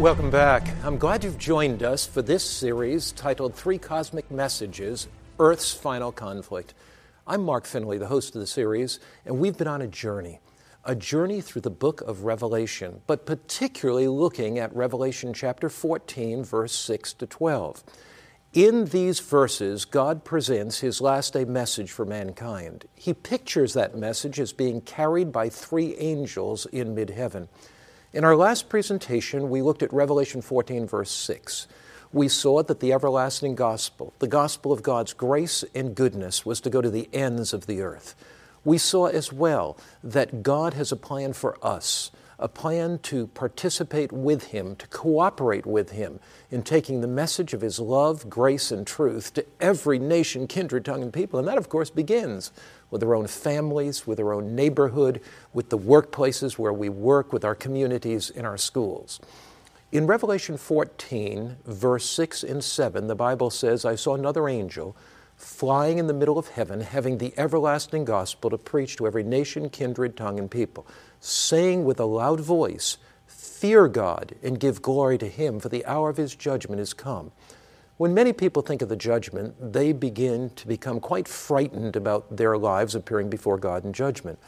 Welcome back. I'm glad you've joined us for this series titled Three Cosmic Messages Earth's Final Conflict. I'm Mark Finley, the host of the series, and we've been on a journey. A journey through the book of Revelation, but particularly looking at Revelation chapter 14, verse 6 to 12. In these verses, God presents his last day message for mankind. He pictures that message as being carried by three angels in mid heaven. In our last presentation, we looked at Revelation 14, verse 6. We saw that the everlasting gospel, the gospel of God's grace and goodness, was to go to the ends of the earth. We saw as well that God has a plan for us, a plan to participate with Him, to cooperate with Him in taking the message of His love, grace, and truth to every nation, kindred, tongue, and people. And that, of course, begins with our own families, with our own neighborhood, with the workplaces where we work, with our communities, in our schools. In Revelation 14, verse 6 and 7, the Bible says, I saw another angel flying in the middle of heaven, having the everlasting gospel to preach to every nation, kindred, tongue, and people, saying with a loud voice, Fear God and give glory to Him, for the hour of His judgment is come. When many people think of the judgment, they begin to become quite frightened about their lives appearing before God in judgment.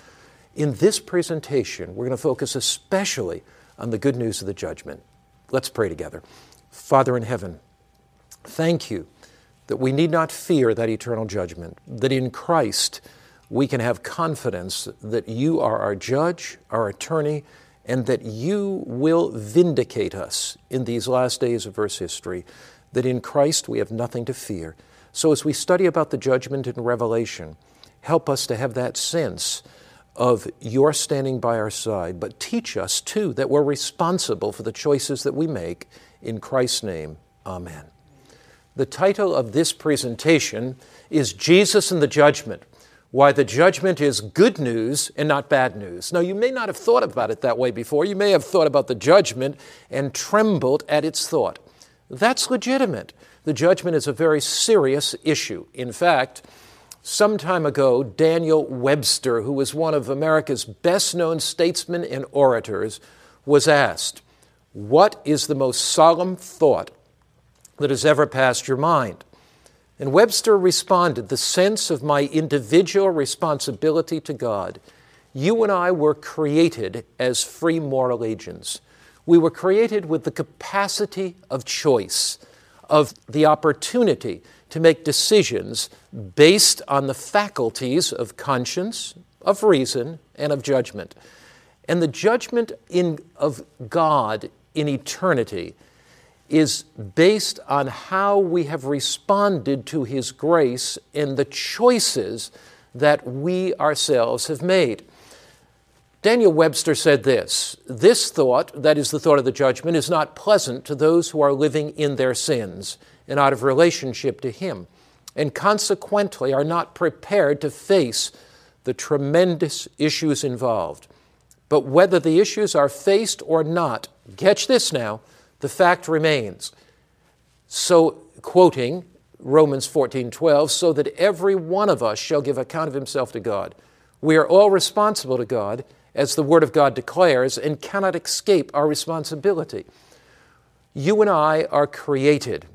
In this presentation, we're going to focus especially on the good news of the judgment. Let's pray together. Father in heaven, thank you that we need not fear that eternal judgment, that in Christ we can have confidence that you are our judge, our attorney, and that you will vindicate us in these last days of Earth's history that in Christ we have nothing to fear. So, as we study about the judgment in Revelation, help us to have that sense of your standing by our side, but teach us too that we're responsible for the choices that we make. In Christ's name, Amen. The title of this presentation is Jesus and the Judgment Why the Judgment is Good News and Not Bad News. Now, you may not have thought about it that way before. You may have thought about the judgment and trembled at its thought. That's legitimate. The judgment is a very serious issue. In fact, some time ago, Daniel Webster, who was one of America's best known statesmen and orators, was asked, What is the most solemn thought that has ever passed your mind? And Webster responded, The sense of my individual responsibility to God. You and I were created as free moral agents. We were created with the capacity of choice, of the opportunity to make decisions based on the faculties of conscience, of reason, and of judgment. And the judgment in, of God in eternity is based on how we have responded to His grace in the choices that we ourselves have made. Daniel Webster said this This thought, that is the thought of the judgment, is not pleasant to those who are living in their sins and out of relationship to Him, and consequently are not prepared to face the tremendous issues involved. But whether the issues are faced or not, catch this now, the fact remains. So, quoting Romans 14:12, so that every one of us shall give account of himself to God. We are all responsible to God as the Word of God declares, and cannot escape our responsibility. You and I are created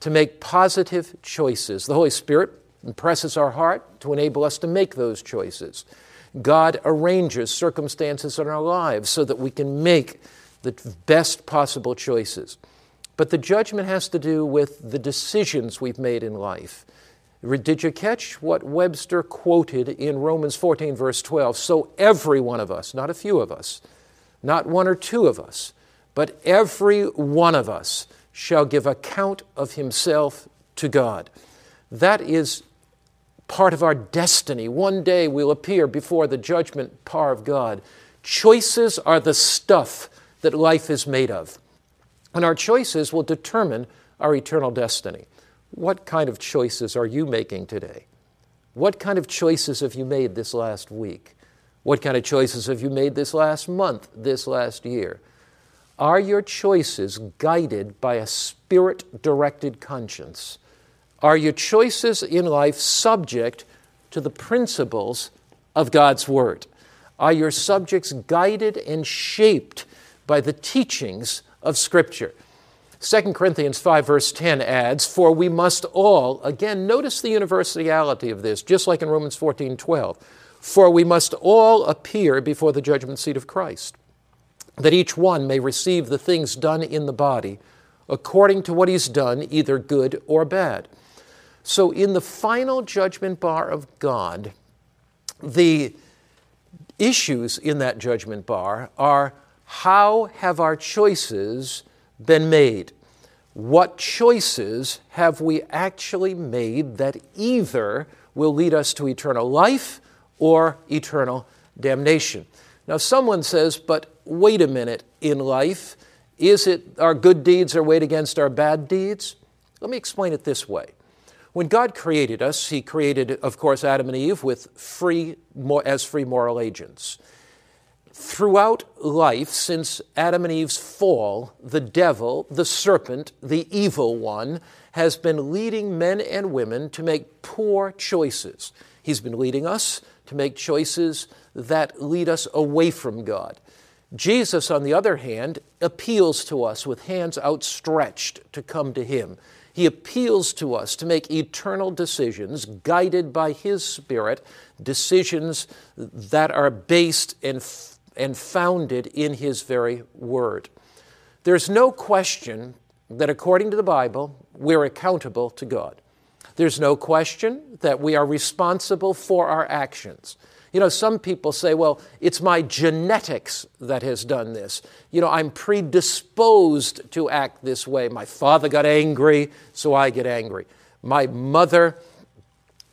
to make positive choices. The Holy Spirit impresses our heart to enable us to make those choices. God arranges circumstances in our lives so that we can make the best possible choices. But the judgment has to do with the decisions we've made in life. Did you catch what Webster quoted in Romans 14, verse 12? So every one of us, not a few of us, not one or two of us, but every one of us shall give account of himself to God. That is part of our destiny. One day we'll appear before the judgment bar of God. Choices are the stuff that life is made of, and our choices will determine our eternal destiny. What kind of choices are you making today? What kind of choices have you made this last week? What kind of choices have you made this last month, this last year? Are your choices guided by a spirit directed conscience? Are your choices in life subject to the principles of God's Word? Are your subjects guided and shaped by the teachings of Scripture. 2 Corinthians 5, verse 10 adds, For we must all, again, notice the universality of this, just like in Romans 14, 12. For we must all appear before the judgment seat of Christ, that each one may receive the things done in the body according to what he's done, either good or bad. So, in the final judgment bar of God, the issues in that judgment bar are how have our choices been made? What choices have we actually made that either will lead us to eternal life or eternal damnation? Now, someone says, but wait a minute, in life, is it our good deeds are weighed against our bad deeds? Let me explain it this way. When God created us, He created, of course, Adam and Eve with free, as free moral agents. Throughout life, since Adam and Eve's fall, the devil, the serpent, the evil one, has been leading men and women to make poor choices. He's been leading us to make choices that lead us away from God. Jesus, on the other hand, appeals to us with hands outstretched to come to Him. He appeals to us to make eternal decisions guided by His Spirit, decisions that are based and, and founded in His very Word. There's no question that according to the Bible, we're accountable to God. There's no question that we are responsible for our actions. You know, some people say, well, it's my genetics that has done this. You know, I'm predisposed to act this way. My father got angry, so I get angry. My mother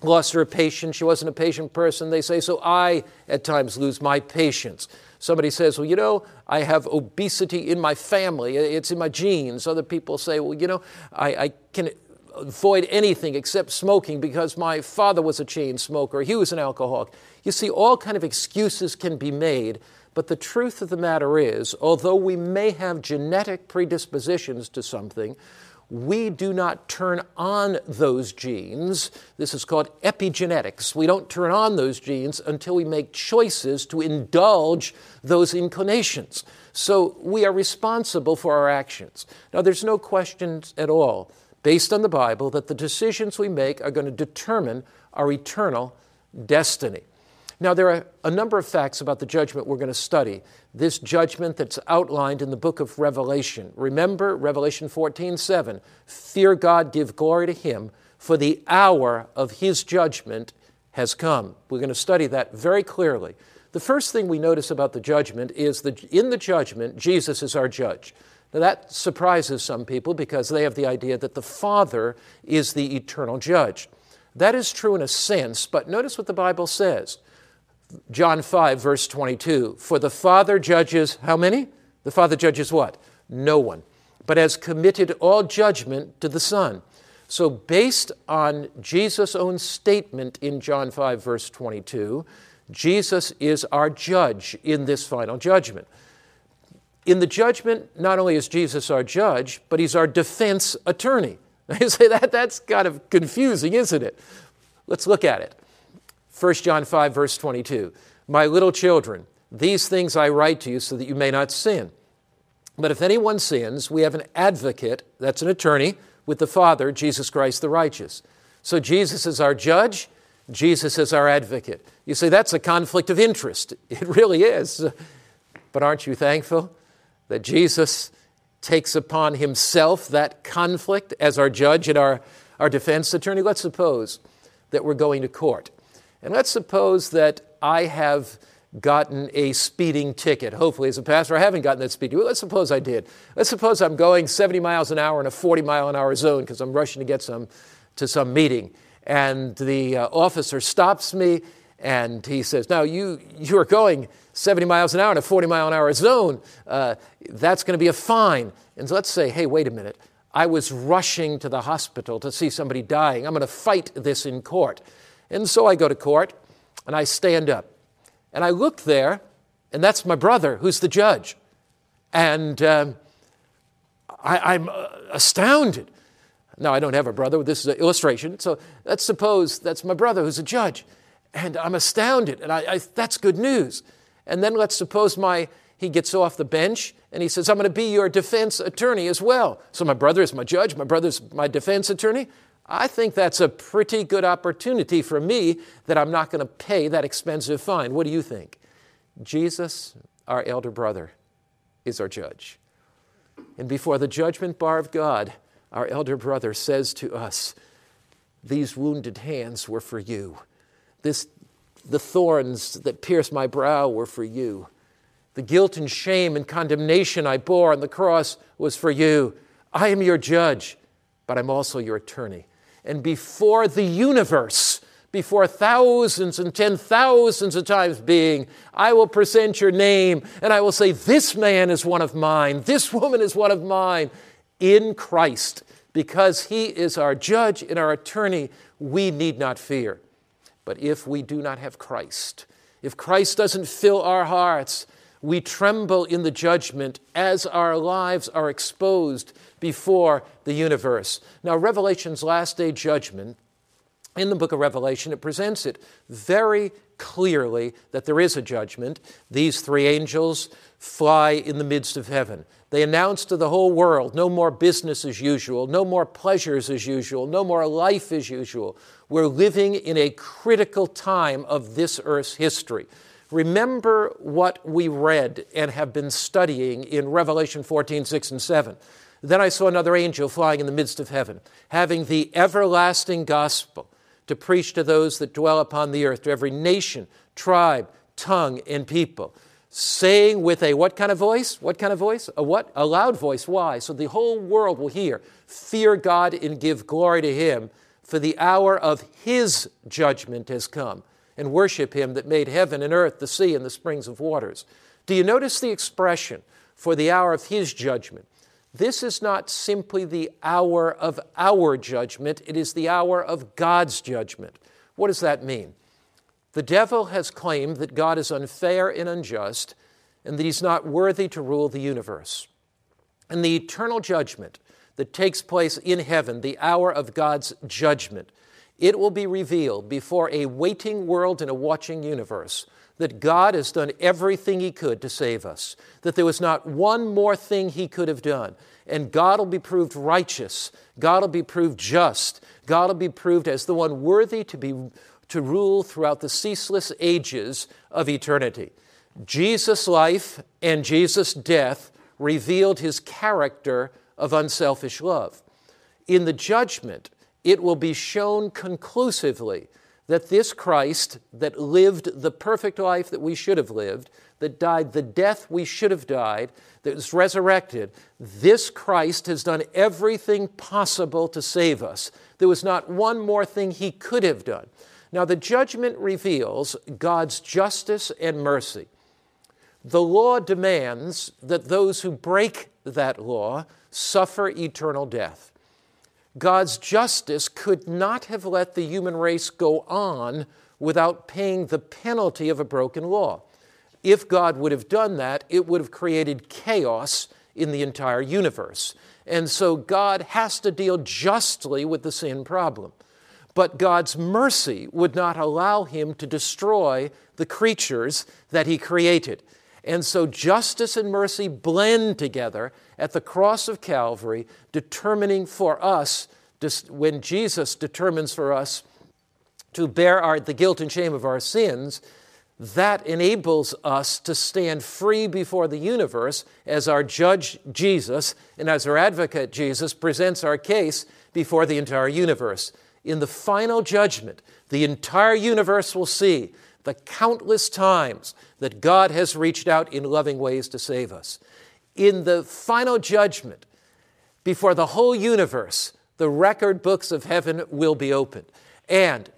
lost her patience. She wasn't a patient person, they say, so I at times lose my patience. Somebody says, Well, you know, I have obesity in my family, it's in my genes. Other people say, Well, you know, I, I can avoid anything except smoking because my father was a chain smoker, he was an alcoholic. You see, all kind of excuses can be made, but the truth of the matter is, although we may have genetic predispositions to something, we do not turn on those genes. This is called epigenetics. We don't turn on those genes until we make choices to indulge those inclinations. So we are responsible for our actions. Now, there's no question at all, based on the Bible, that the decisions we make are going to determine our eternal destiny. Now, there are a number of facts about the judgment we're going to study. This judgment that's outlined in the book of Revelation. Remember Revelation 14 7. Fear God, give glory to Him, for the hour of His judgment has come. We're going to study that very clearly. The first thing we notice about the judgment is that in the judgment, Jesus is our judge. Now, that surprises some people because they have the idea that the Father is the eternal judge. That is true in a sense, but notice what the Bible says. John 5, verse 22. For the Father judges how many? The Father judges what? No one, but has committed all judgment to the Son. So, based on Jesus' own statement in John 5, verse 22, Jesus is our judge in this final judgment. In the judgment, not only is Jesus our judge, but he's our defense attorney. You say that that's kind of confusing, isn't it? Let's look at it. 1 John 5, verse 22. My little children, these things I write to you so that you may not sin. But if anyone sins, we have an advocate, that's an attorney, with the Father, Jesus Christ the righteous. So Jesus is our judge, Jesus is our advocate. You say that's a conflict of interest. It really is. But aren't you thankful that Jesus takes upon himself that conflict as our judge and our, our defense attorney? Let's suppose that we're going to court and let's suppose that I have gotten a speeding ticket. Hopefully, as a pastor, I haven't gotten that speeding ticket. Let's suppose I did. Let's suppose I'm going 70 miles an hour in a 40 mile an hour zone because I'm rushing to get some to some meeting. And the uh, officer stops me and he says, Now, you, you are going 70 miles an hour in a 40 mile an hour zone. Uh, that's going to be a fine. And let's say, Hey, wait a minute. I was rushing to the hospital to see somebody dying. I'm going to fight this in court. And so I go to court and I stand up. And I look there, and that's my brother who's the judge. And um, I, am uh, astounded. Now, I don't have a brother, this is an illustration. So let's suppose that's my brother who's a judge. And I'm astounded, and I, I, that's good news. And then let's suppose my he gets off the bench and he says, I'm going to be your defense attorney as well. So my brother is my judge, my brother's my defense attorney. I think that's a pretty good opportunity for me that I'm not going to pay that expensive fine. What do you think? Jesus, our elder brother, is our judge. And before the judgment bar of God, our elder brother says to us, These wounded hands were for you. This, the thorns that pierced my brow were for you. The guilt and shame and condemnation I bore on the cross was for you. I am your judge, but I'm also your attorney. And before the universe, before thousands and ten thousands of times being, I will present your name and I will say, This man is one of mine, this woman is one of mine in Christ. Because he is our judge and our attorney, we need not fear. But if we do not have Christ, if Christ doesn't fill our hearts, we tremble in the judgment as our lives are exposed before the universe. Now, Revelation's last day judgment, in the book of Revelation, it presents it very clearly that there is a judgment. These three angels fly in the midst of heaven. They announce to the whole world no more business as usual, no more pleasures as usual, no more life as usual. We're living in a critical time of this earth's history. Remember what we read and have been studying in Revelation 14, 6, and 7. Then I saw another angel flying in the midst of heaven, having the everlasting gospel to preach to those that dwell upon the earth, to every nation, tribe, tongue, and people, saying with a what kind of voice? What kind of voice? A what? A loud voice. Why? So the whole world will hear. Fear God and give glory to Him, for the hour of His judgment has come and worship him that made heaven and earth, the sea, and the springs of waters. Do you notice the expression for the hour of his judgment? This is not simply the hour of our judgment, it is the hour of God's judgment. What does that mean? The devil has claimed that God is unfair and unjust and that he's not worthy to rule the universe. And the eternal judgment that takes place in heaven, the hour of God's judgment, it will be revealed before a waiting world and a watching universe that God has done everything He could to save us, that there was not one more thing He could have done. And God will be proved righteous, God will be proved just, God will be proved as the one worthy to, be, to rule throughout the ceaseless ages of eternity. Jesus' life and Jesus' death revealed His character of unselfish love. In the judgment, it will be shown conclusively that this Christ that lived the perfect life that we should have lived, that died the death we should have died, that was resurrected, this Christ has done everything possible to save us. There was not one more thing he could have done. Now, the judgment reveals God's justice and mercy. The law demands that those who break that law suffer eternal death. God's justice could not have let the human race go on without paying the penalty of a broken law. If God would have done that, it would have created chaos in the entire universe. And so God has to deal justly with the sin problem. But God's mercy would not allow him to destroy the creatures that he created. And so justice and mercy blend together at the cross of Calvary, determining for us, when Jesus determines for us to bear our, the guilt and shame of our sins, that enables us to stand free before the universe as our judge Jesus and as our advocate Jesus presents our case before the entire universe. In the final judgment, the entire universe will see the countless times that God has reached out in loving ways to save us. In the final judgment, before the whole universe, the record books of heaven will be opened. And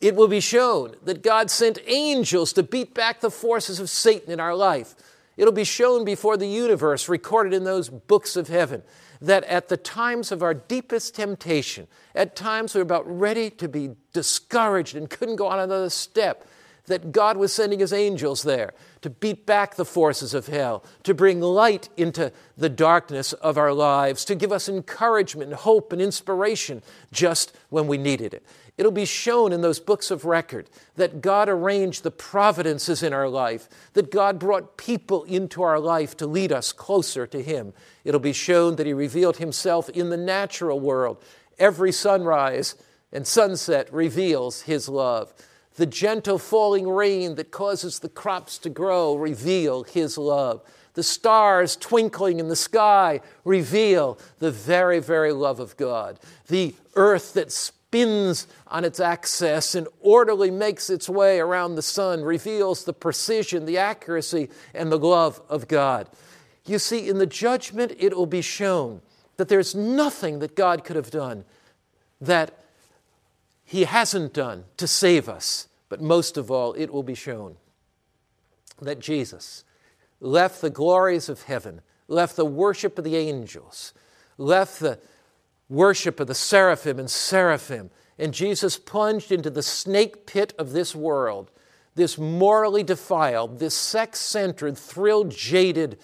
it will be shown that God sent angels to beat back the forces of Satan in our life. It'll be shown before the universe, recorded in those books of heaven, that at the times of our deepest temptation, at times we're about ready to be discouraged and couldn't go on another step, that God was sending his angels there to beat back the forces of hell, to bring light into the darkness of our lives, to give us encouragement, hope, and inspiration just when we needed it. It'll be shown in those books of record that God arranged the providences in our life, that God brought people into our life to lead us closer to Him. It'll be shown that He revealed Himself in the natural world. Every sunrise and sunset reveals His love. The gentle falling rain that causes the crops to grow reveal His love. The stars twinkling in the sky reveal the very, very love of God. The earth that spins on its axis and orderly makes its way around the sun reveals the precision, the accuracy, and the love of God. You see, in the judgment, it will be shown that there's nothing that God could have done that He hasn't done to save us. But most of all, it will be shown that Jesus left the glories of heaven, left the worship of the angels, left the worship of the seraphim and seraphim, and Jesus plunged into the snake pit of this world, this morally defiled, this sex centered, thrill jaded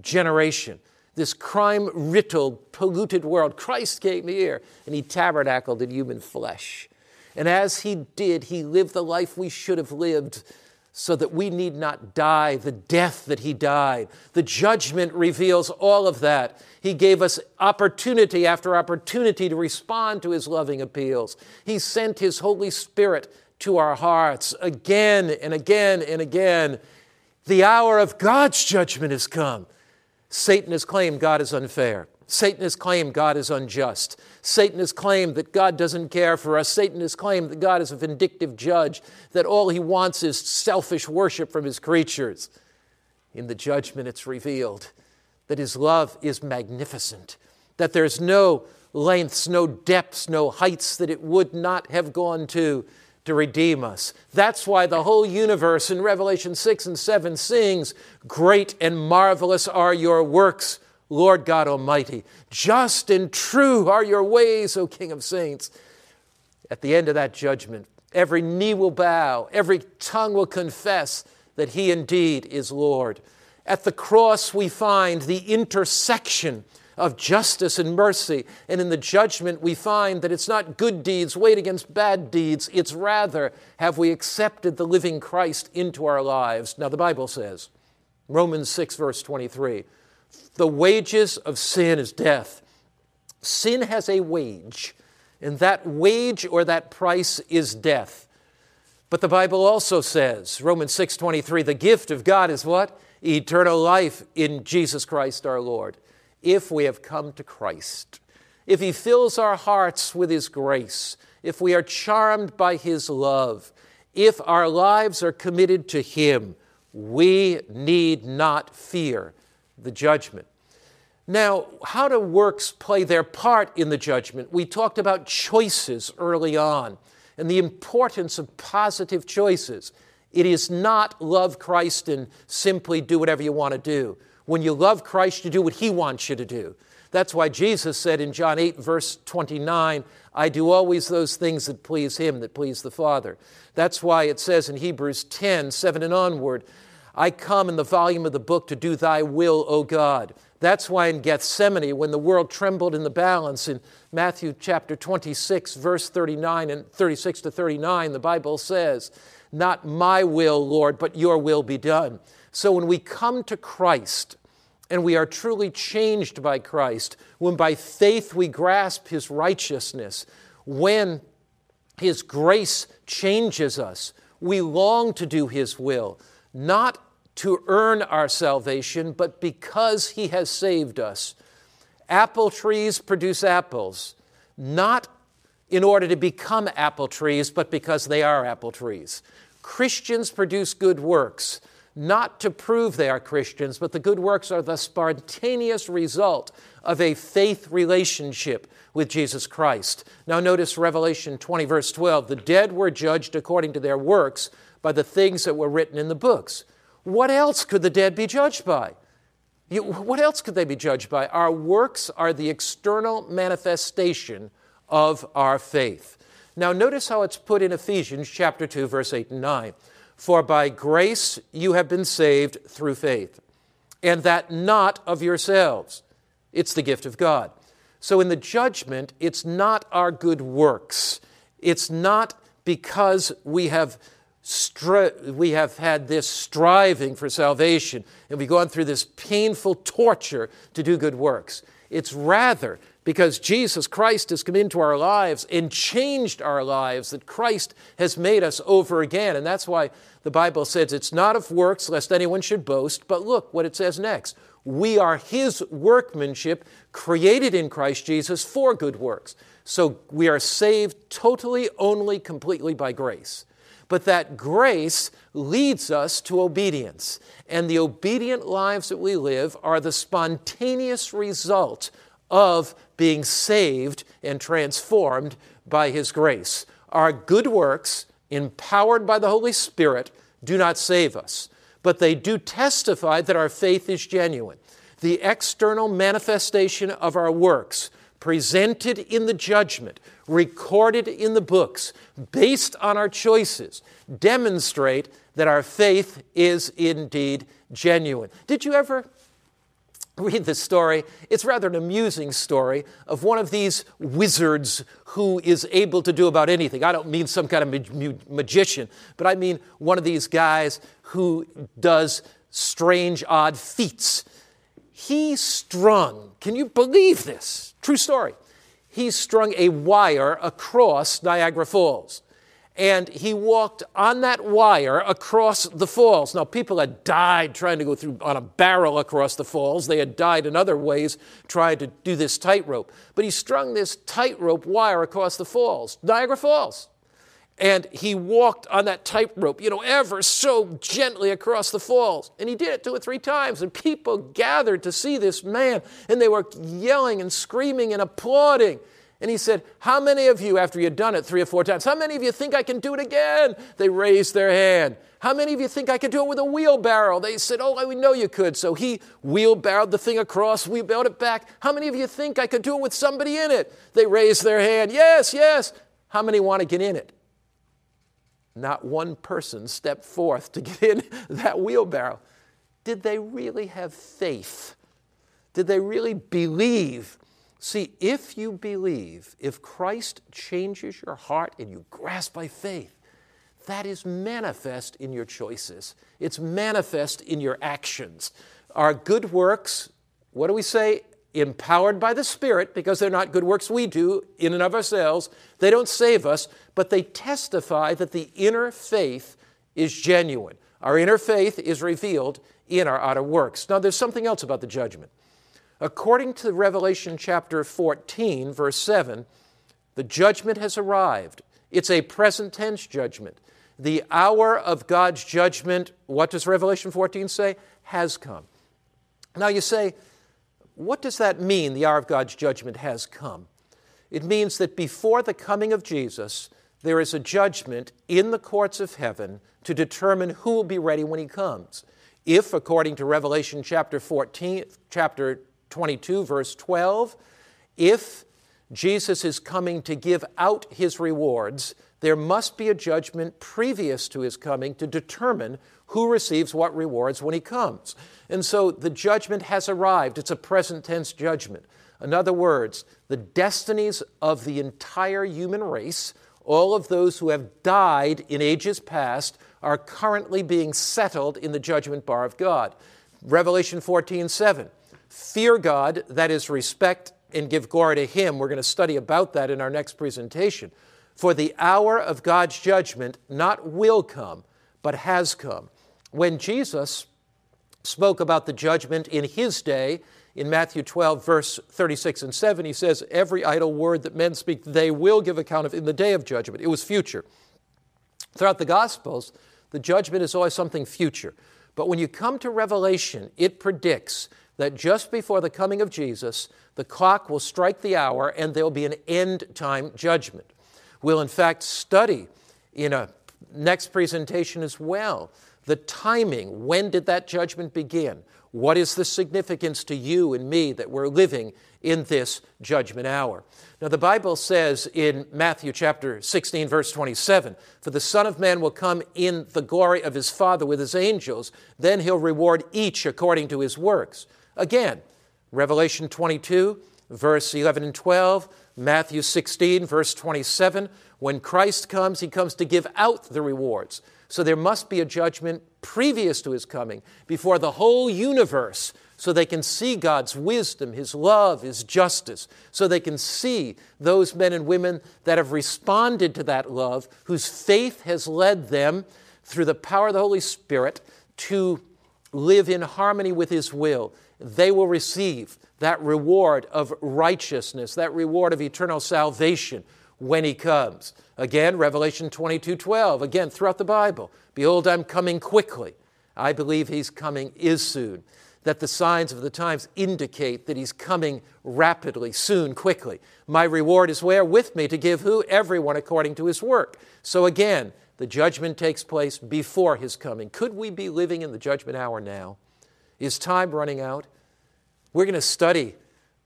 generation, this crime riddled, polluted world. Christ came here and he tabernacled in human flesh. And as he did, he lived the life we should have lived so that we need not die the death that he died. The judgment reveals all of that. He gave us opportunity after opportunity to respond to his loving appeals. He sent his Holy Spirit to our hearts again and again and again. The hour of God's judgment has come. Satan has claimed God is unfair. Satan has claimed God is unjust. Satan has claimed that God doesn't care for us. Satan has claimed that God is a vindictive judge, that all he wants is selfish worship from his creatures. In the judgment, it's revealed that his love is magnificent, that there's no lengths, no depths, no heights that it would not have gone to to redeem us. That's why the whole universe in Revelation 6 and 7 sings, Great and marvelous are your works Lord God Almighty. Just and true are your ways, O King of Saints. At the end of that judgment, every knee will bow, every tongue will confess that He indeed is Lord. At the cross, we find the intersection of justice and mercy. And in the judgment, we find that it's not good deeds weighed against bad deeds. It's rather, have we accepted the living Christ into our lives? Now, the Bible says, Romans 6, verse 23, the wages of sin is death. Sin has a wage, and that wage or that price is death. But the Bible also says, Romans 6:23, the gift of God is what? Eternal life in Jesus Christ our Lord. If we have come to Christ, if he fills our hearts with his grace, if we are charmed by his love, if our lives are committed to him, we need not fear the judgment. Now, how do works play their part in the judgment? We talked about choices early on and the importance of positive choices. It is not love Christ and simply do whatever you want to do. When you love Christ, you do what He wants you to do. That's why Jesus said in John 8, verse 29, I do always those things that please Him, that please the Father. That's why it says in Hebrews 10, 7 and onward, I come in the volume of the book to do thy will, O God. That's why in Gethsemane, when the world trembled in the balance, in Matthew chapter 26, verse 39 and 36 to 39, the Bible says, Not my will, Lord, but your will be done. So when we come to Christ, and we are truly changed by Christ, when by faith we grasp his righteousness, when his grace changes us, we long to do his will, not to earn our salvation, but because He has saved us. Apple trees produce apples, not in order to become apple trees, but because they are apple trees. Christians produce good works, not to prove they are Christians, but the good works are the spontaneous result of a faith relationship with Jesus Christ. Now, notice Revelation 20, verse 12 the dead were judged according to their works by the things that were written in the books. What else could the dead be judged by? You, what else could they be judged by? Our works are the external manifestation of our faith. Now, notice how it's put in Ephesians chapter 2, verse 8 and 9. For by grace you have been saved through faith, and that not of yourselves. It's the gift of God. So in the judgment, it's not our good works. It's not because we have stri- we have had this striving for salvation and we've gone through this painful torture to do good works. It's rather because Jesus Christ has come into our lives and changed our lives that Christ has made us over again. And that's why the Bible says it's not of works, lest anyone should boast. But look what it says next. We are His workmanship, created in Christ Jesus for good works. So we are saved totally, only, completely by grace. But that grace leads us to obedience. And the obedient lives that we live are the spontaneous result of being saved and transformed by His grace. Our good works, empowered by the Holy Spirit, do not save us, but they do testify that our faith is genuine. The external manifestation of our works, presented in the judgment, recorded in the books, based on our choices, demonstrate that our faith is indeed genuine. Did you ever read this story. It's rather an amusing story of one of these wizards who is able to do about anything. I don't mean some kind of mag- magician, but I mean one of these guys who does strange, odd feats. He strung, can you believe this? True story. He strung a wire across Niagara Falls and he walked on that wire across the falls. Now, people had died trying to go through on a barrel across the falls. They had died in other ways trying to do this tightrope. But he strung this tightrope wire across the falls, Niagara Falls. And he walked on that tightrope, you know, ever so gently across the falls. And he did it two or three times. And people gathered to see this man. And they were yelling and screaming and applauding. And he said, How many of you, after you'd done it three or four times, how many of you think I can do it again? They raised their hand. How many of you think I could do it with a wheelbarrow? They said, Oh, we know you could. So he wheelbarrowed the thing across, wheelbarrowed it back. How many of you think I could do it with somebody in it? They raised their hand. Yes, yes. How many want to get in it? Not one person stepped forth to get in that wheelbarrow. Did they really have faith? Did they really believe See, if you believe, if Christ changes your heart and you grasp by faith, that is manifest in your choices. It's manifest in your actions. Our good works, what do we say? Empowered by the Spirit, because they're not good works we do in and of ourselves. They don't save us, but they testify that the inner faith is genuine. Our inner faith is revealed in our outer works. Now, there's something else about the judgment. According to Revelation chapter 14, verse 7, the judgment has arrived. It's a present tense judgment. The hour of God's judgment, what does Revelation 14 say? Has come. Now you say, what does that mean, the hour of God's judgment has come? It means that before the coming of Jesus, there is a judgment in the courts of heaven to determine who will be ready when he comes. If, according to Revelation chapter 14, chapter 22, verse 12, if Jesus is coming to give out his rewards, there must be a judgment previous to his coming to determine who receives what rewards when he comes. And so the judgment has arrived. It's a present tense judgment. In other words, the destinies of the entire human race, all of those who have died in ages past, are currently being settled in the judgment bar of God. Revelation 14 7. Fear God, that is, respect and give glory to Him. We're going to study about that in our next presentation. For the hour of God's judgment not will come, but has come. When Jesus spoke about the judgment in His day, in Matthew 12, verse 36 and 7, He says, Every idle word that men speak, they will give account of in the day of judgment. It was future. Throughout the Gospels, the judgment is always something future. But when you come to Revelation, it predicts that just before the coming of Jesus, the clock will strike the hour and there'll be an end time judgment. We'll, in fact, study in a next presentation as well The timing, when did that judgment begin? What is the significance to you and me that we're living in this judgment hour? Now, the Bible says in Matthew chapter 16, verse 27, For the Son of Man will come in the glory of his Father with his angels, then he'll reward each according to his works. Again, Revelation 22, verse 11 and 12, Matthew 16, verse 27, when Christ comes, he comes to give out the rewards. So there must be a judgment previous to his coming before the whole universe so they can see God's wisdom, His love, His justice, so they can see those men and women that have responded to that love, whose faith has led them through the power of the Holy Spirit to live in harmony with His will. They will receive that reward of righteousness, that reward of eternal salvation when He comes. Again, Revelation 22 12, again, throughout the Bible. Behold, I'm coming quickly. I believe He's coming is soon that the signs of the times indicate that he's coming rapidly, soon, quickly. My reward is where? With me to give who? Everyone according to his work. So again, the judgment takes place before his coming. Could we be living in the judgment hour now? Is time running out? We're going to study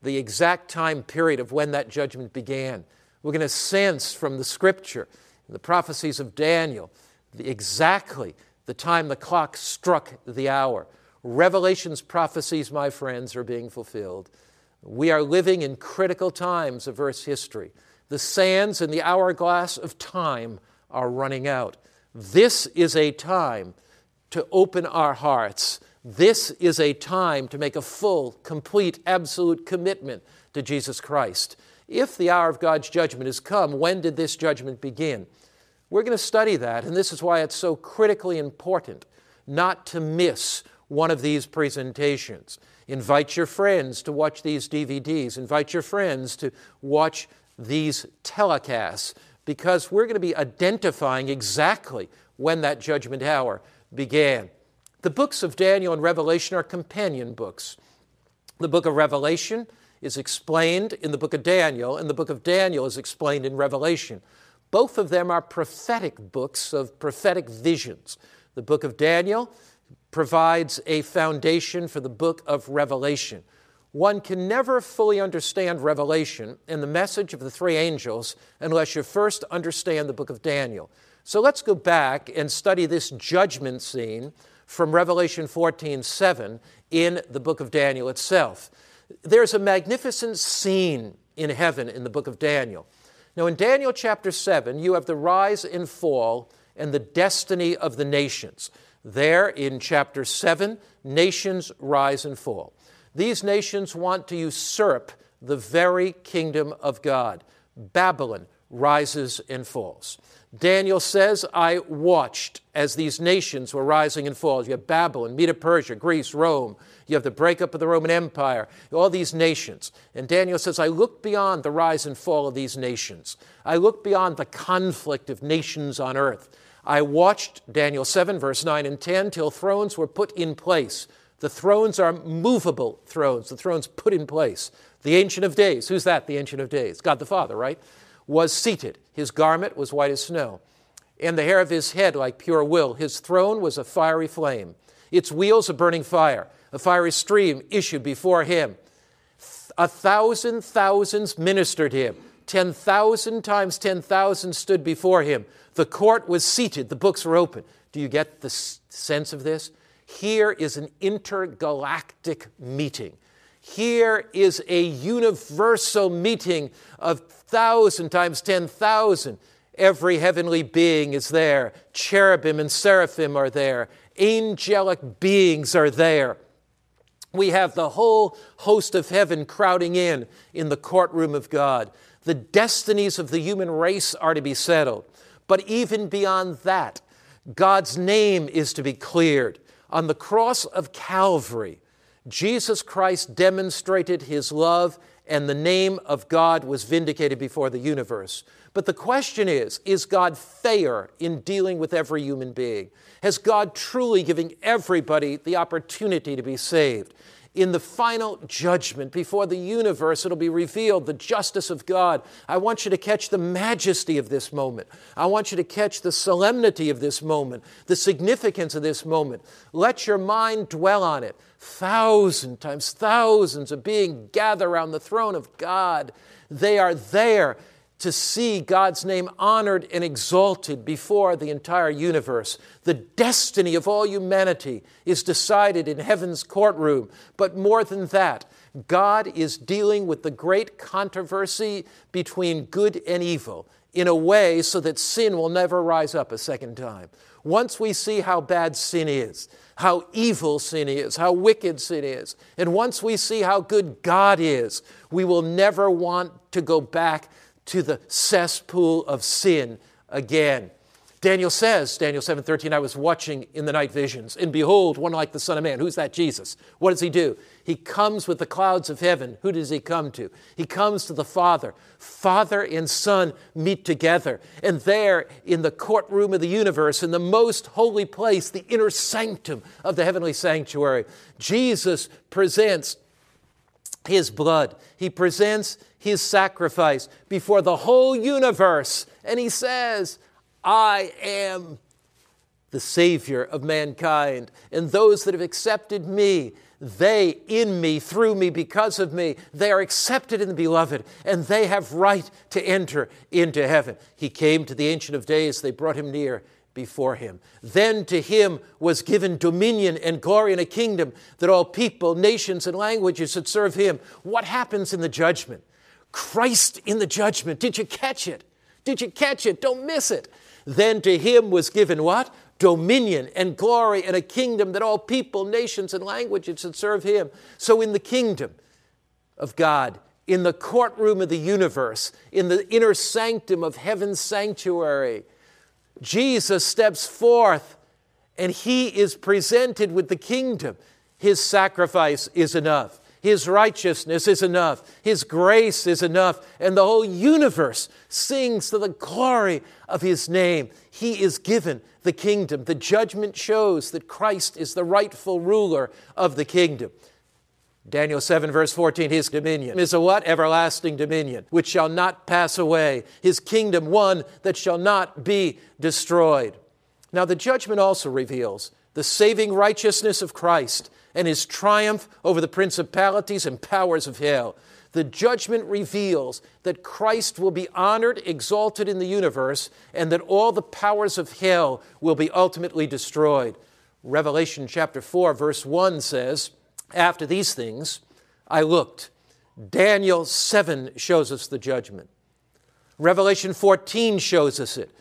the exact time period of when that judgment began. We're going to sense from the scripture, the prophecies of Daniel, the, exactly the time the clock struck the hour. Revelation's prophecies, my friends, are being fulfilled. We are living in critical times of Earth's history. The sands in the hourglass of time are running out. This is a time to open our hearts. This is a time to make a full, complete, absolute commitment to Jesus Christ. If the hour of God's judgment has come, when did this judgment begin? We're going to study that, and this is why it's so critically important not to miss one of these presentations. Invite your friends to watch these DVDs. Invite your friends to watch these telecasts because we're going to be identifying exactly when that judgment hour began. The books of Daniel and Revelation are companion books. The book of Revelation is explained in the book of Daniel, and the book of Daniel is explained in Revelation. Both of them are prophetic books of prophetic visions. The book of Daniel provides a foundation for the book of Revelation. One can never fully understand Revelation and the message of the three angels unless you first understand the book of Daniel. So let's go back and study this judgment scene from Revelation 14 7 in the book of Daniel itself. There's a magnificent scene in heaven in the book of Daniel. Now, in Daniel chapter 7, you have the rise and fall and the destiny of the nations. There in chapter 7, nations rise and fall. These nations want to usurp the very kingdom of God. Babylon rises and falls. Daniel says, I watched as these nations were rising and falling. You have Babylon, Medo Persia, Greece, Rome. You have the breakup of the Roman Empire, all these nations. And Daniel says, I look beyond the rise and fall of these nations. I look beyond the conflict of nations on earth. I watched Daniel 7, verse 9 and 10, till thrones were put in place. The thrones are movable thrones, the thrones put in place. The Ancient of Days, who's that, the Ancient of Days? God the Father, right? Was seated. His garment was white as snow, and the hair of his head like pure wool. His throne was a fiery flame, its wheels a burning fire. A fiery stream issued before him. A thousand thousands ministered him. 10,000 times 10,000 stood before him. The court was seated, the books were open. Do you get the sense of this? Here is an intergalactic meeting. Here is a universal meeting of thousand times 10,000. Every heavenly being is there. Cherubim and seraphim are there. Angelic beings are there. We have the whole host of heaven crowding in in the courtroom of God. The destinies of the human race are to be settled. But even beyond that, God's name is to be cleared. On the cross of Calvary, Jesus Christ demonstrated his love, and the name of God was vindicated before the universe. But the question is is God fair in dealing with every human being? Has God truly given everybody the opportunity to be saved? In the final judgment before the universe, it'll be revealed the justice of God. I want you to catch the majesty of this moment. I want you to catch the solemnity of this moment, the significance of this moment. Let your mind dwell on it. Thousands times thousands of beings gather around the throne of God. They are there to see God's name honored and exalted before the entire universe. The destiny of all humanity is decided in heaven's courtroom. But more than that, God is dealing with the great controversy between good and evil in a way so that sin will never rise up a second time. Once we see how bad sin is, how evil sin is, how wicked sin is, and once we see how good God is, we will never want to go back to the cesspool of sin again. Daniel says, Daniel 7:13, I was watching in the night visions, and behold, one like the Son of Man. Who's that Jesus? What does he do? He comes with the clouds of heaven. Who does he come to? He comes to the Father. Father and Son meet together. And there, in the courtroom of the universe, in the most holy place, the inner sanctum of the heavenly sanctuary, Jesus presents his blood. He presents his sacrifice before the whole universe. And he says, I am the Savior of mankind. And those that have accepted me, they in me, through me, because of me, they are accepted in the beloved, and they have right to enter into heaven. He came to the Ancient of Days, they brought him near before him. Then to him was given dominion and glory and a kingdom that all people, nations, and languages should serve him. What happens in the judgment? Christ in the judgment. Did you catch it? Did you catch it? Don't miss it. Then to him was given what? Dominion and glory and a kingdom that all people, nations, and languages should serve him. So in the kingdom of God, in the courtroom of the universe, in the inner sanctum of heaven's sanctuary, Jesus steps forth and he is presented with the kingdom. His sacrifice is enough. His righteousness is enough. His grace is enough. And the whole universe sings to the glory of His name. He is given the kingdom. The judgment shows that Christ is the rightful ruler of the kingdom. Daniel 7, verse 14, his dominion is a what? Everlasting dominion, which shall not pass away. His kingdom, one that shall not be destroyed. Now, the judgment also reveals the saving righteousness of Christ and his triumph over the principalities and powers of hell. The judgment reveals that Christ will be honored, exalted in the universe, and that all the powers of hell will be ultimately destroyed. Revelation chapter 4, verse 1 says, After these things I looked. Daniel 7 shows us the judgment. Revelation 14 shows us it.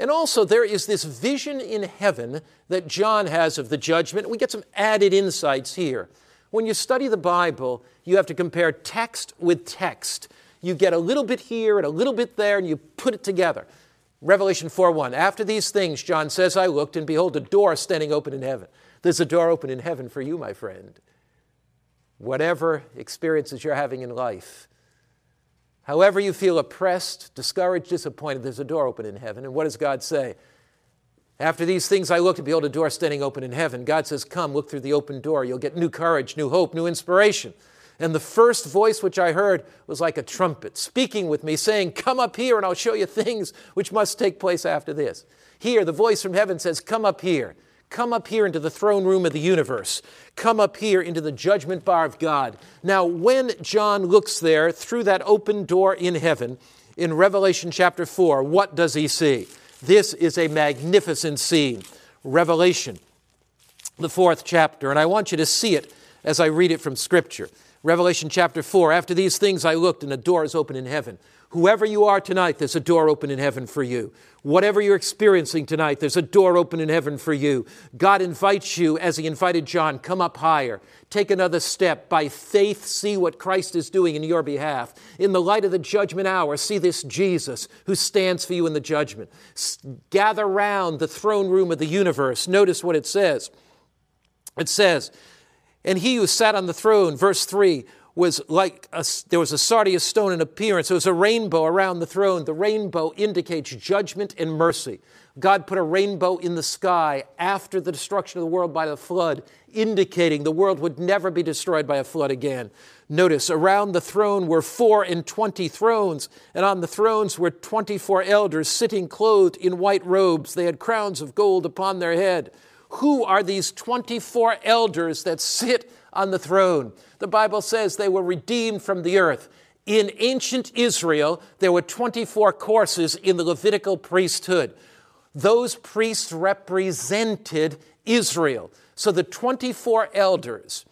And also, there is this vision in heaven that John has of the judgment. We get some added insights here. When you study the Bible, you have to compare text with text. You get a little bit here and a little bit there, and you put it together. Revelation 4 1. After these things, John says, I looked, and behold, a door standing open in heaven. There's a door open in heaven for you, my friend. Whatever experiences you're having in life, However, you feel oppressed, discouraged, disappointed, there's a door open in heaven. And what does God say? After these things I looked, and behold, a door standing open in heaven. God says, Come, look through the open door. You'll get new courage, new hope, new inspiration. And the first voice which I heard was like a trumpet, speaking with me, saying, Come up here, and I'll show you things which must take place after this. Here, the voice from heaven says, Come up here. Come up here into the throne room of the universe. Come up here into the judgment bar of God. Now, when John looks there through that open door in heaven, in Revelation chapter 4, what does he see? This is a magnificent scene. Revelation, the fourth chapter, and I want you to see it as I read it from Scripture. Revelation chapter 4 After these things I looked, and a door is open in heaven. Whoever you are tonight, there's a door open in heaven for you. Whatever you're experiencing tonight, there's a door open in heaven for you. God invites you, as He invited John, come up higher. Take another step. By faith, see what Christ is doing in your behalf. In the light of the judgment hour, see this Jesus who stands for you in the judgment. Gather round the throne room of the universe. Notice what it says. It says, And he who sat on the throne, verse 3, was like a, there was a sardius stone in appearance. There was a rainbow around the throne. The rainbow indicates judgment and mercy. God put a rainbow in the sky after the destruction of the world by the flood, indicating the world would never be destroyed by a flood again. Notice, around the throne were four and twenty thrones, and on the thrones were twenty four elders sitting clothed in white robes. They had crowns of gold upon their head. Who are these 24 elders that sit on the throne? The Bible says they were redeemed from the earth. In ancient Israel, there were 24 courses in the Levitical priesthood. Those priests represented Israel. So the 24 elders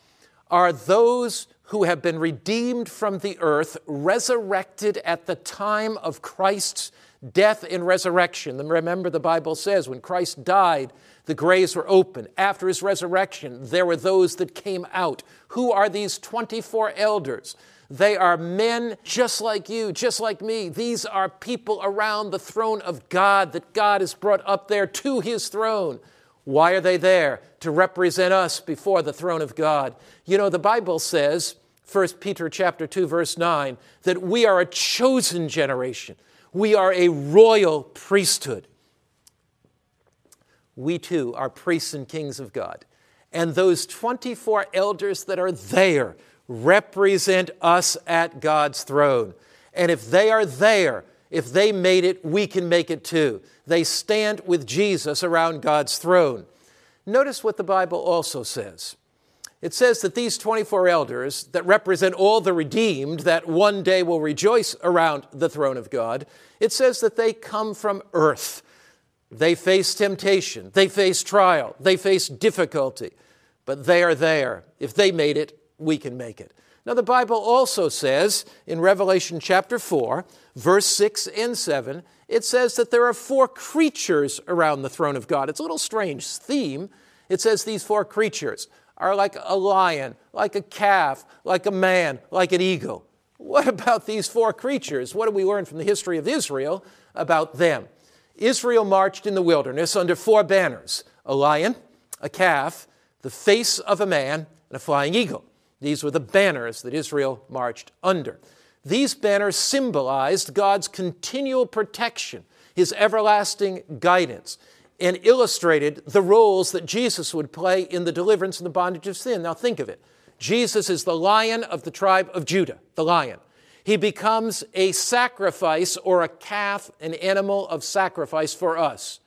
are those who have been redeemed from the earth, resurrected at the time of Christ's death and resurrection. Remember, the Bible says when Christ died, the graves were open. After his resurrection, there were those that came out. Who are these 24 elders? They are men just like you, just like me. These are people around the throne of God that God has brought up there to his throne. Why are they there? To represent us before the throne of God. You know, the Bible says, 1 Peter chapter 2 verse 9, that we are a chosen generation. We are a royal priesthood we too are priests and kings of God. And those 24 elders that are there represent us at God's throne. And if they are there, if they made it, we can make it too. They stand with Jesus around God's throne. Notice what the Bible also says. It says that these 24 elders that represent all the redeemed that one day will rejoice around the throne of God, it says that they come from earth. They face temptation, they face trial, they face difficulty, but they are there. If they made it, we can make it. Now, the Bible also says in Revelation chapter 4, verse 6 and 7, it says that there are four creatures around the throne of God. It's a little strange theme. It says these four creatures are like a lion, like a calf, like a man, like an eagle. What about these four creatures? What do we learn from the history of Israel about them? Israel marched in the wilderness under four banners a lion, a calf, the face of a man, and a flying eagle. These were the banners that Israel marched under. These banners symbolized God's continual protection, his everlasting guidance, and illustrated the roles that Jesus would play in the deliverance and the bondage of sin. Now, think of it Jesus is the lion of the tribe of Judah, the lion. He becomes a sacrifice or a calf, an animal of sacrifice for us.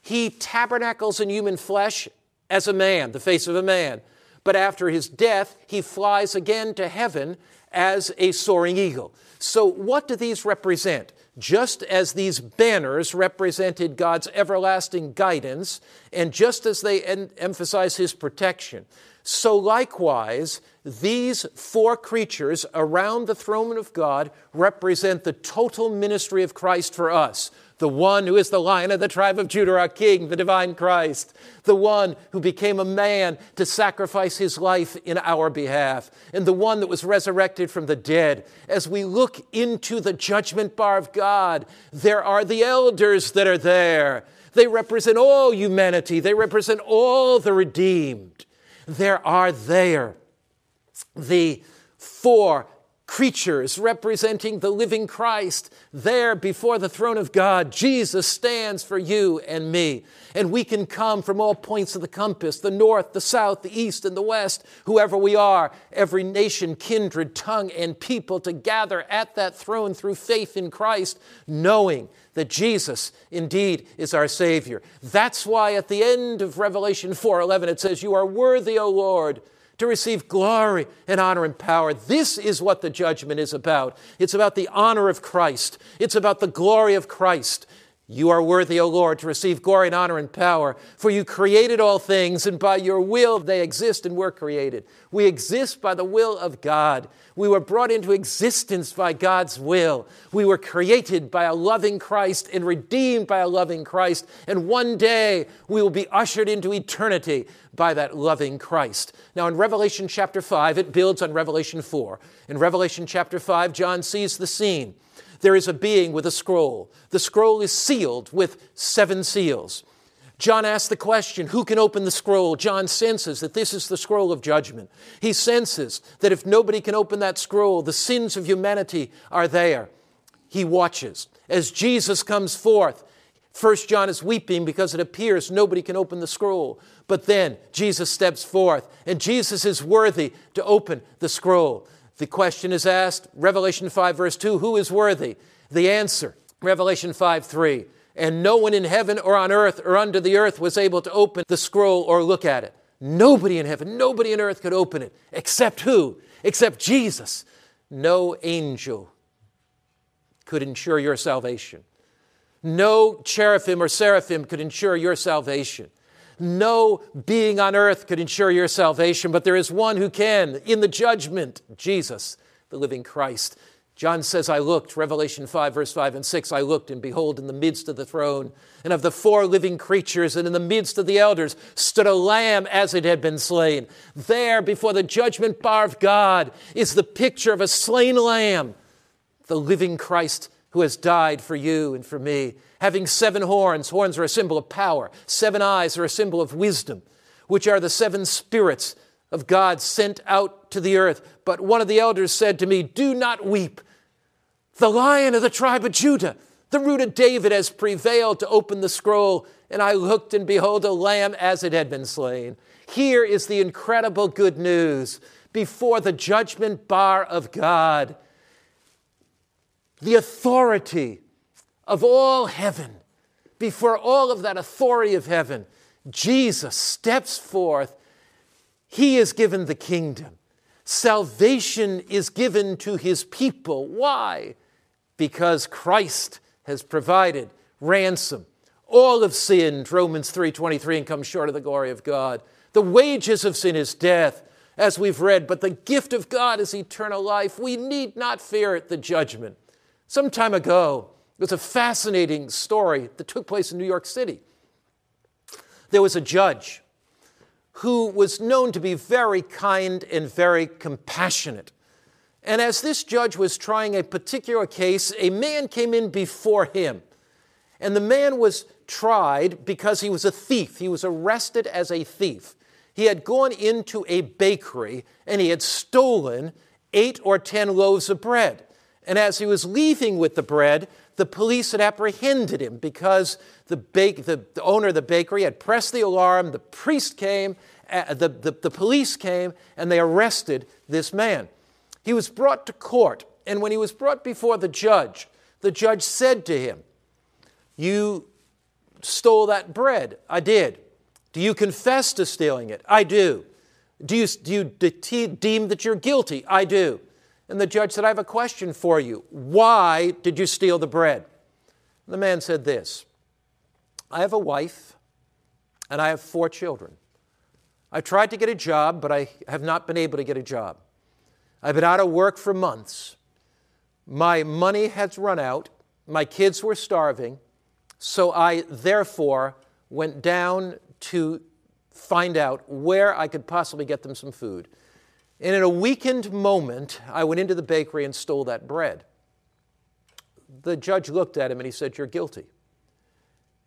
He tabernacles in human flesh as a man, the face of a man. But after his death, he flies again to heaven as a soaring eagle. So, what do these represent? Just as these banners represented God's everlasting guidance, and just as they en- emphasize his protection, so likewise, these four creatures around the throne of God represent the total ministry of Christ for us. The one who is the lion of the tribe of Judah, our King, the divine Christ. The one who became a man to sacrifice his life in our behalf. And the one that was resurrected from the dead. As we look into the judgment bar of God, there are the elders that are there. They represent all humanity, they represent all the redeemed there are there the four creatures representing the living Christ there before the throne of God. Jesus stands for you and me. And we can come from all points of the compass the north, the south, the east, and the west, whoever we are, every nation, kindred, tongue, and people to gather at that throne through faith in Christ, knowing that Jesus indeed is our Savior. That's why at the end of Revelation 4:11 it says, You are worthy, O Lord to receive glory and honor and power. This is what the judgment is about. It's about the honor of Christ, it's about the glory of Christ. You are worthy, O Lord, to receive glory and honor and power, for you created all things, and by your will they exist and were created. We exist by the will of God. We were brought into existence by God's will. We were created by a loving Christ and redeemed by a loving Christ. And one day we will be ushered into eternity by that loving Christ. Now, in Revelation chapter 5, it builds on Revelation 4. In Revelation chapter 5, John sees the scene there is a being with a scroll. The scroll is sealed with seven seals. John asks the question, Who can open the scroll? John senses that this is the scroll of judgment. He senses that if nobody can open that scroll, the sins of humanity are there. He watches. As Jesus comes forth, First John is weeping because it appears nobody can open the scroll. But then Jesus steps forth, and Jesus is worthy to open the scroll. The question is asked, Revelation 5, verse 2, who is worthy? The answer, Revelation 5, 3 and no one in heaven or on earth or under the earth was able to open the scroll or look at it. Nobody in heaven, nobody on earth could open it, except who? Except Jesus. No angel could ensure your salvation. No cherubim or seraphim could ensure your salvation. No being on earth could ensure your salvation, but there is one who can in the judgment Jesus, the living Christ. John says, I looked, Revelation 5, verse 5 and 6, I looked, and behold, in the midst of the throne, and of the four living creatures, and in the midst of the elders, stood a lamb as it had been slain. There, before the judgment bar of God, is the picture of a slain lamb, the living Christ who has died for you and for me. Having seven horns, horns are a symbol of power, seven eyes are a symbol of wisdom, which are the seven spirits of God sent out to the earth. But one of the elders said to me, Do not weep. The lion of the tribe of Judah, the root of David, has prevailed to open the scroll. And I looked, and behold, a lamb as it had been slain. Here is the incredible good news before the judgment bar of God. The authority of all heaven, before all of that authority of heaven, Jesus steps forth. He is given the kingdom. Salvation is given to his people. Why? because Christ has provided ransom. All have sinned, Romans 3:23, and come short of the glory of God. The wages of sin is death, as we've read, but the gift of God is eternal life. We need not fear the judgment. Some time ago, was a fascinating story that took place in New York City. There was a judge who was known to be very kind and very compassionate. And as this judge was trying a particular case, a man came in before him. And the man was tried because he was a thief. He was arrested as a thief. He had gone into a bakery and he had stolen eight or ten loaves of bread. And as he was leaving with the bread, the police had apprehended him because the, bake, the, the owner of the bakery had pressed the alarm. The priest came, uh, the, the, the police came, and they arrested this man. He was brought to court, and when he was brought before the judge, the judge said to him, You stole that bread. I did. Do you confess to stealing it? I do. Do you, do you de- deem that you're guilty? I do. And the judge said, I have a question for you. Why did you steal the bread? The man said this I have a wife and I have four children. I tried to get a job, but I have not been able to get a job. I've been out of work for months. My money has run out. My kids were starving. So I therefore went down to find out where I could possibly get them some food. And in a weakened moment, I went into the bakery and stole that bread. The judge looked at him and he said, You're guilty.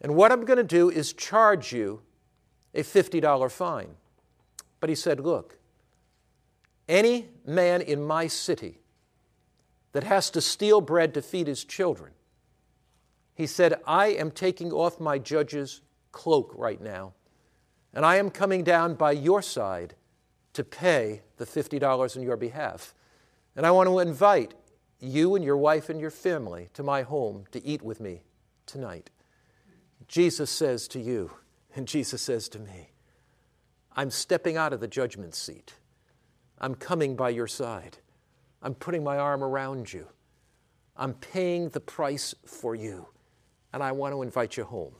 And what I'm going to do is charge you a $50 fine. But he said, Look, any man in my city that has to steal bread to feed his children, he said, I am taking off my judge's cloak right now, and I am coming down by your side to pay the $50 on your behalf. And I want to invite you and your wife and your family to my home to eat with me tonight. Jesus says to you, and Jesus says to me, I'm stepping out of the judgment seat. I'm coming by your side. I'm putting my arm around you. I'm paying the price for you. And I want to invite you home.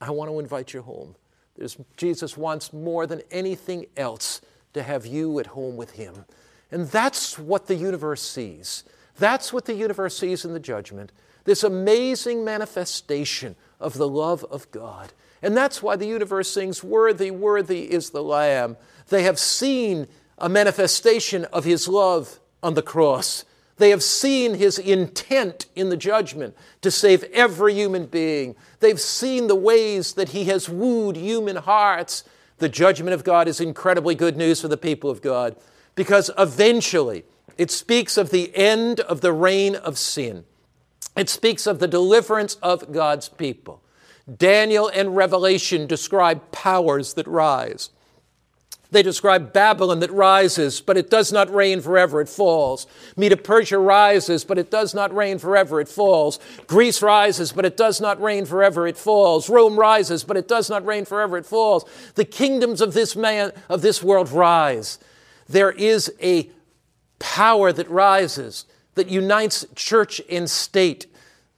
I want to invite you home. There's, Jesus wants more than anything else to have you at home with Him. And that's what the universe sees. That's what the universe sees in the judgment this amazing manifestation of the love of God. And that's why the universe sings, Worthy, worthy is the Lamb. They have seen a manifestation of his love on the cross. They have seen his intent in the judgment to save every human being. They've seen the ways that he has wooed human hearts. The judgment of God is incredibly good news for the people of God because eventually it speaks of the end of the reign of sin. It speaks of the deliverance of God's people. Daniel and Revelation describe powers that rise. They describe Babylon that rises, but it does not reign forever, it falls. Medo Persia rises, but it does not reign forever, it falls. Greece rises, but it does not reign forever, it falls. Rome rises, but it does not reign forever, it falls. The kingdoms of this man of this world rise. There is a power that rises that unites church and state.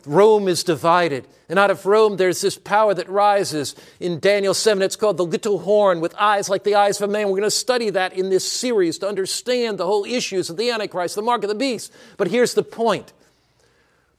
Rome is divided. And out of Rome, there's this power that rises. In Daniel 7, it's called the little horn with eyes like the eyes of a man. We're going to study that in this series to understand the whole issues of the Antichrist, the mark of the beast. But here's the point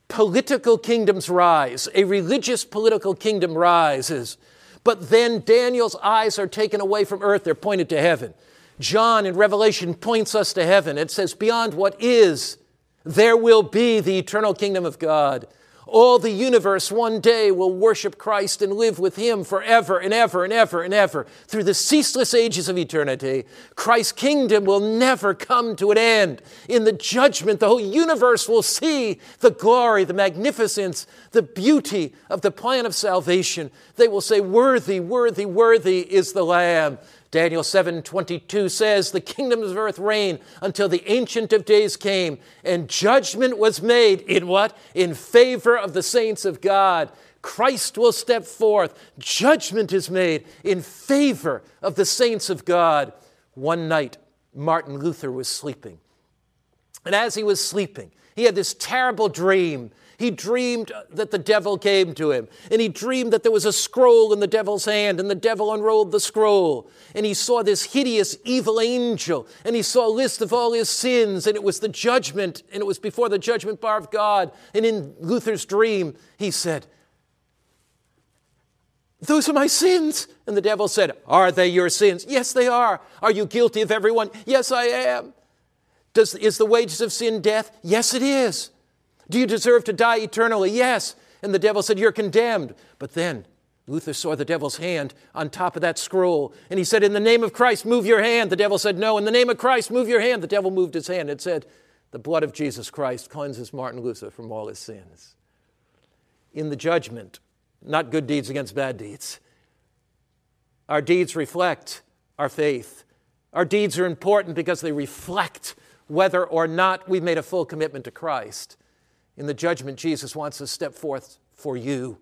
political kingdoms rise, a religious political kingdom rises. But then Daniel's eyes are taken away from earth, they're pointed to heaven. John in Revelation points us to heaven. It says, Beyond what is, there will be the eternal kingdom of God. All the universe one day will worship Christ and live with Him forever and ever and ever and ever through the ceaseless ages of eternity. Christ's kingdom will never come to an end. In the judgment, the whole universe will see the glory, the magnificence, the beauty of the plan of salvation. They will say, Worthy, worthy, worthy is the Lamb. Daniel 7:22 says, "The kingdoms of earth reign until the ancient of days came, and judgment was made in what? In favor of the saints of God." Christ will step forth. Judgment is made in favor of the saints of God. One night, Martin Luther was sleeping. And as he was sleeping, he had this terrible dream he dreamed that the devil came to him, and he dreamed that there was a scroll in the devil's hand, and the devil unrolled the scroll. And he saw this hideous, evil angel, and he saw a list of all his sins, and it was the judgment, and it was before the judgment bar of God. And in Luther's dream, he said, those are my sins. And the devil said, Are they your sins? Yes, they are. Are you guilty of everyone? Yes, I am. Does, is the wages of sin death? Yes, it is. Do you deserve to die eternally? Yes. And the devil said, You're condemned. But then Luther saw the devil's hand on top of that scroll, and he said, In the name of Christ, move your hand. The devil said, No. In the name of Christ, move your hand. The devil moved his hand. and said, The blood of Jesus Christ cleanses Martin Luther from all his sins. In the judgment, not good deeds against bad deeds. Our deeds reflect our faith. Our deeds are important because they reflect whether or not we've made a full commitment to Christ. In the judgment, Jesus wants to step forth for you.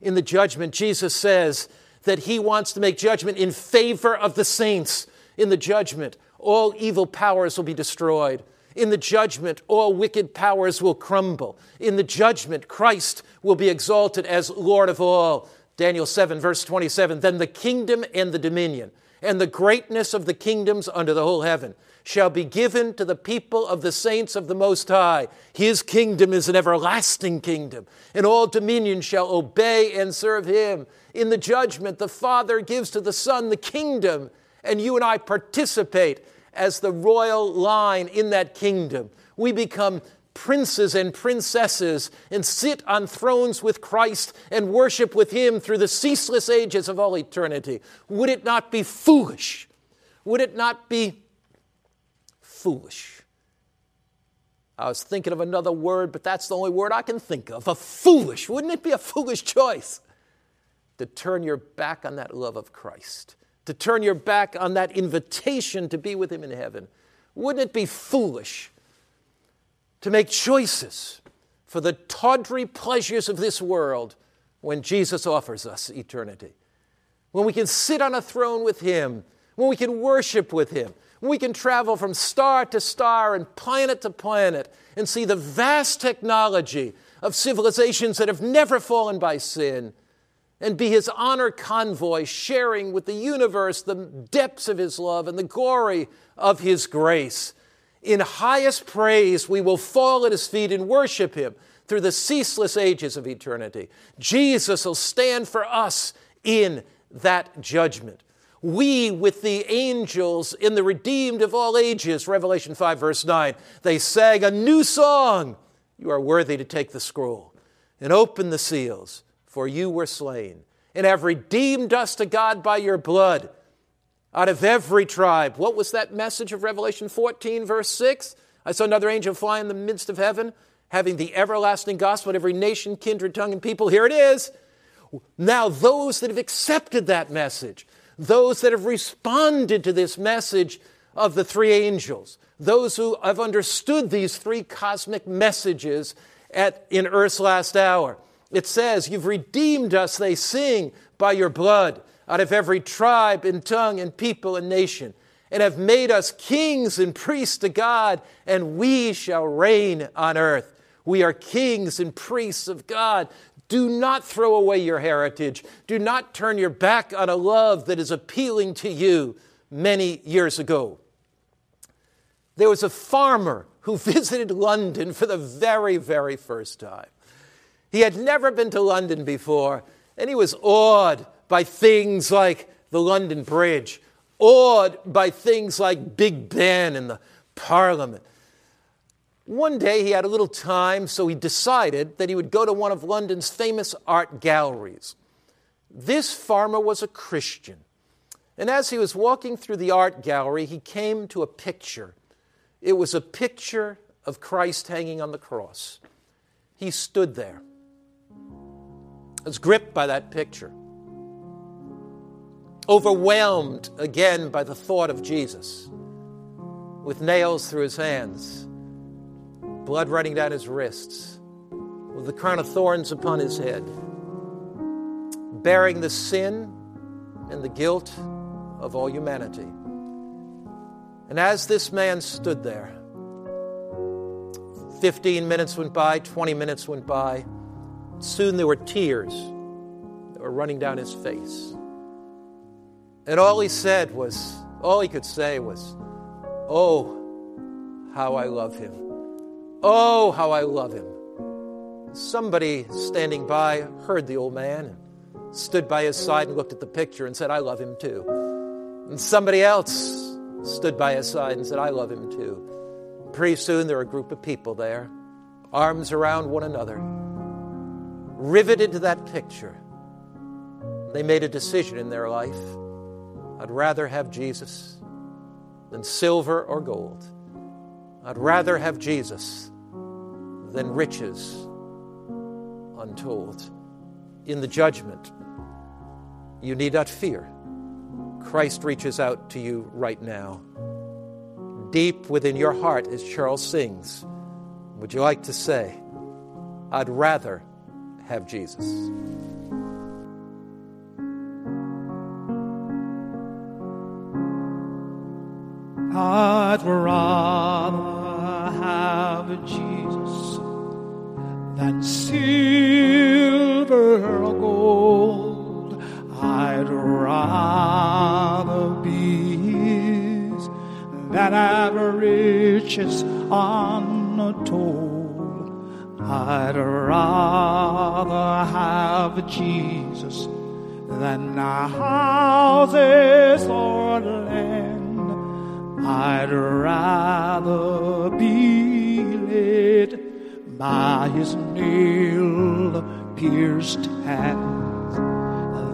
In the judgment, Jesus says that he wants to make judgment in favor of the saints. In the judgment, all evil powers will be destroyed. In the judgment, all wicked powers will crumble. In the judgment, Christ will be exalted as Lord of all. Daniel 7, verse 27 Then the kingdom and the dominion and the greatness of the kingdoms under the whole heaven shall be given to the people of the saints of the Most High. His kingdom is an everlasting kingdom, and all dominion shall obey and serve him. In the judgment, the Father gives to the Son the kingdom, and you and I participate as the royal line in that kingdom. We become princes and princesses and sit on thrones with Christ and worship with Him through the ceaseless ages of all eternity. Would it not be foolish? Would it not be foolish. I was thinking of another word, but that's the only word I can think of. A foolish. Wouldn't it be a foolish choice to turn your back on that love of Christ, to turn your back on that invitation to be with Him in heaven? Wouldn't it be foolish to make choices for the tawdry pleasures of this world when Jesus offers us eternity? When we can sit on a throne with Him, when we can worship with Him, when we can travel from star to star and planet to planet and see the vast technology of civilizations that have never fallen by sin and be his honor convoy, sharing with the universe the depths of his love and the glory of his grace. In highest praise, we will fall at his feet and worship him through the ceaseless ages of eternity. Jesus will stand for us in that judgment. We with the angels in the redeemed of all ages, Revelation 5, verse 9, they sang a new song. You are worthy to take the scroll and open the seals, for you were slain and have redeemed us to God by your blood out of every tribe. What was that message of Revelation 14, verse 6? I saw another angel fly in the midst of heaven, having the everlasting gospel of every nation, kindred, tongue, and people. Here it is. Now, those that have accepted that message, those that have responded to this message of the three angels, those who have understood these three cosmic messages at, in earth's last hour. It says, You've redeemed us, they sing, by your blood, out of every tribe and tongue and people and nation, and have made us kings and priests to God, and we shall reign on earth. We are kings and priests of God. Do not throw away your heritage. Do not turn your back on a love that is appealing to you many years ago. There was a farmer who visited London for the very, very first time. He had never been to London before, and he was awed by things like the London Bridge, awed by things like Big Ben and the Parliament. One day he had a little time, so he decided that he would go to one of London's famous art galleries. This farmer was a Christian. And as he was walking through the art gallery, he came to a picture. It was a picture of Christ hanging on the cross. He stood there, was gripped by that picture, overwhelmed again by the thought of Jesus, with nails through his hands blood running down his wrists, with the crown of thorns upon his head, bearing the sin and the guilt of all humanity. And as this man stood there, 15 minutes went by, 20 minutes went by. Soon there were tears that were running down his face. And all he said was, all he could say was, Oh, how I love him. Oh, how I love him. Somebody standing by heard the old man and stood by his side and looked at the picture and said, I love him too. And somebody else stood by his side and said, I love him too. Pretty soon there were a group of people there, arms around one another, riveted to that picture. They made a decision in their life. I'd rather have Jesus than silver or gold. I'd rather have Jesus than riches untold. In the judgment, you need not fear. Christ reaches out to you right now. Deep within your heart, as Charles sings, would you like to say, I'd rather have Jesus? I'd rather have Jesus than silver or gold. I'd rather be His than have riches untold. I'd rather have Jesus than houses or. I'd rather be led by his nail pierced hands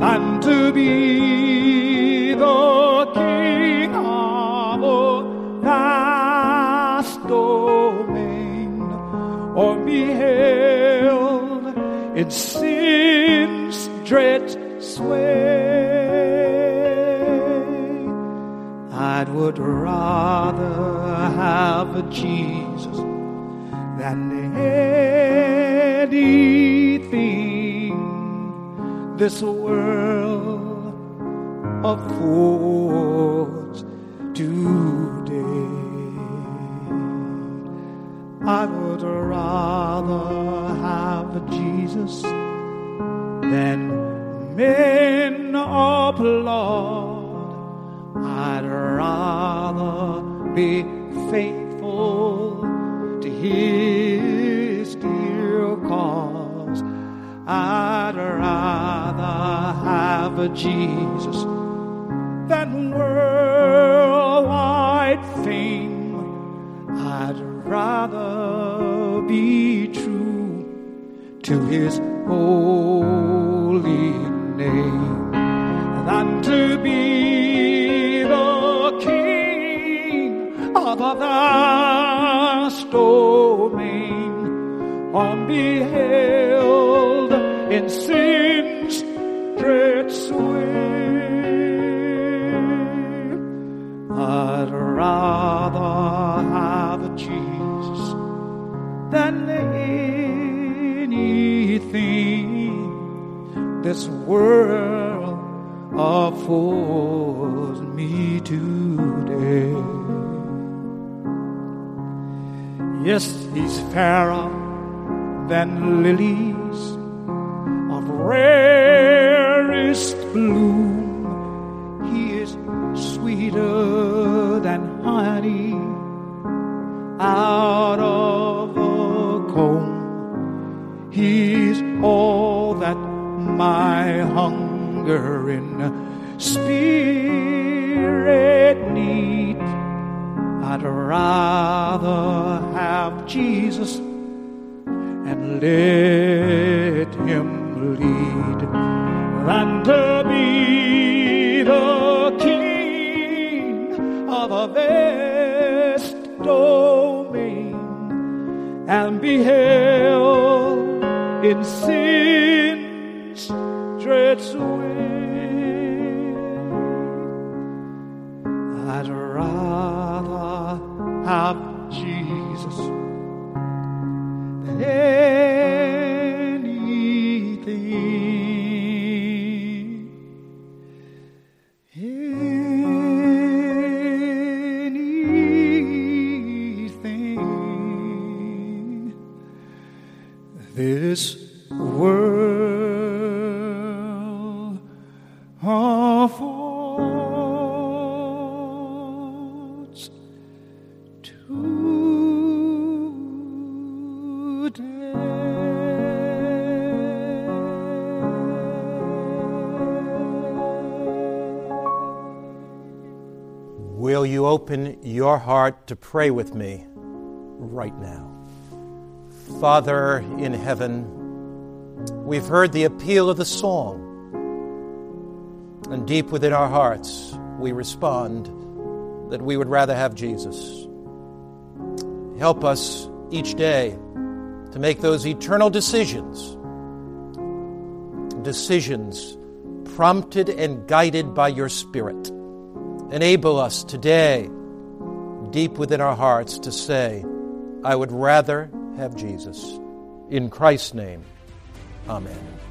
than to be the king of vast domain or be held in sin's dread would rather have Jesus than anything this world affords today. I would rather have a Jesus than men applaud I'd rather be faithful to his dear cause. I'd rather have a Jesus than worldwide fame. I'd rather be true to his holy unbeheld in sin's dread sway. I'd rather have Jesus than anything this world affords me today. Yes, he's fairer than lilies in sin's open your heart to pray with me right now? Father in heaven, we've heard the appeal of the song, and deep within our hearts, we respond that we would rather have Jesus. Help us each day to make those eternal decisions, decisions prompted and guided by your Spirit. Enable us today, deep within our hearts, to say, I would rather have Jesus. In Christ's name, amen.